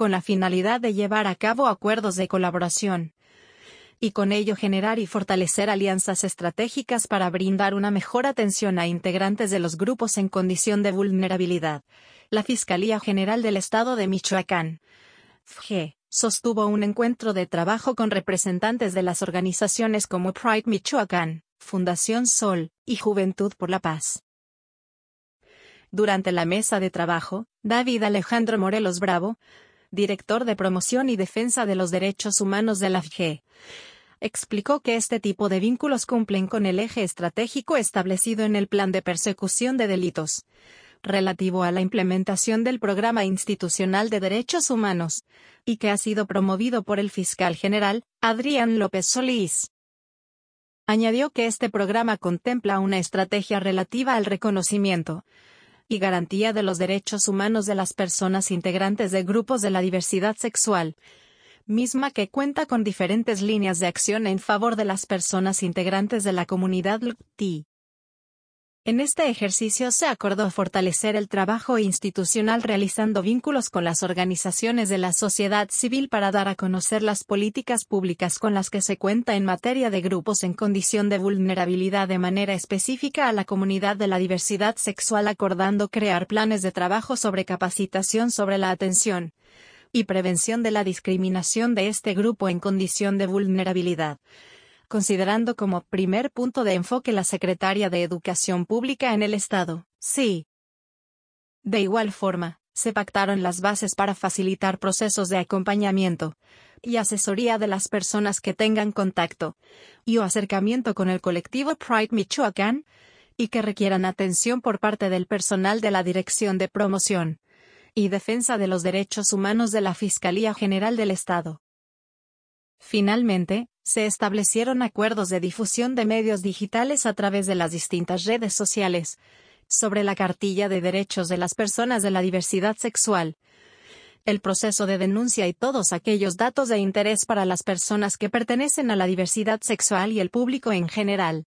con la finalidad de llevar a cabo acuerdos de colaboración y con ello generar y fortalecer alianzas estratégicas para brindar una mejor atención a integrantes de los grupos en condición de vulnerabilidad. La Fiscalía General del Estado de Michoacán, FG, sostuvo un encuentro de trabajo con representantes de las organizaciones como Pride Michoacán, Fundación Sol, y Juventud por la Paz. Durante la mesa de trabajo, David Alejandro Morelos Bravo, director de promoción y defensa de los derechos humanos de la FG, explicó que este tipo de vínculos cumplen con el eje estratégico establecido en el Plan de Persecución de Delitos, relativo a la implementación del Programa Institucional de Derechos Humanos, y que ha sido promovido por el fiscal general, Adrián López Solís. Añadió que este programa contempla una estrategia relativa al reconocimiento, y garantía de los derechos humanos de las personas integrantes de grupos de la diversidad sexual, misma que cuenta con diferentes líneas de acción en favor de las personas integrantes de la comunidad LGBTI. En este ejercicio se acordó fortalecer el trabajo institucional realizando vínculos con las organizaciones de la sociedad civil para dar a conocer las políticas públicas con las que se cuenta en materia de grupos en condición de vulnerabilidad de manera específica a la comunidad de la diversidad sexual acordando crear planes de trabajo sobre capacitación sobre la atención y prevención de la discriminación de este grupo en condición de vulnerabilidad considerando como primer punto de enfoque la secretaria de Educación Pública en el Estado. Sí. De igual forma, se pactaron las bases para facilitar procesos de acompañamiento y asesoría de las personas que tengan contacto y o acercamiento con el colectivo Pride Michoacán y que requieran atención por parte del personal de la Dirección de Promoción y Defensa de los Derechos Humanos de la Fiscalía General del Estado. Finalmente, se establecieron acuerdos de difusión de medios digitales a través de las distintas redes sociales, sobre la cartilla de derechos de las personas de la diversidad sexual, el proceso de denuncia y todos aquellos datos de interés para las personas que pertenecen a la diversidad sexual y el público en general.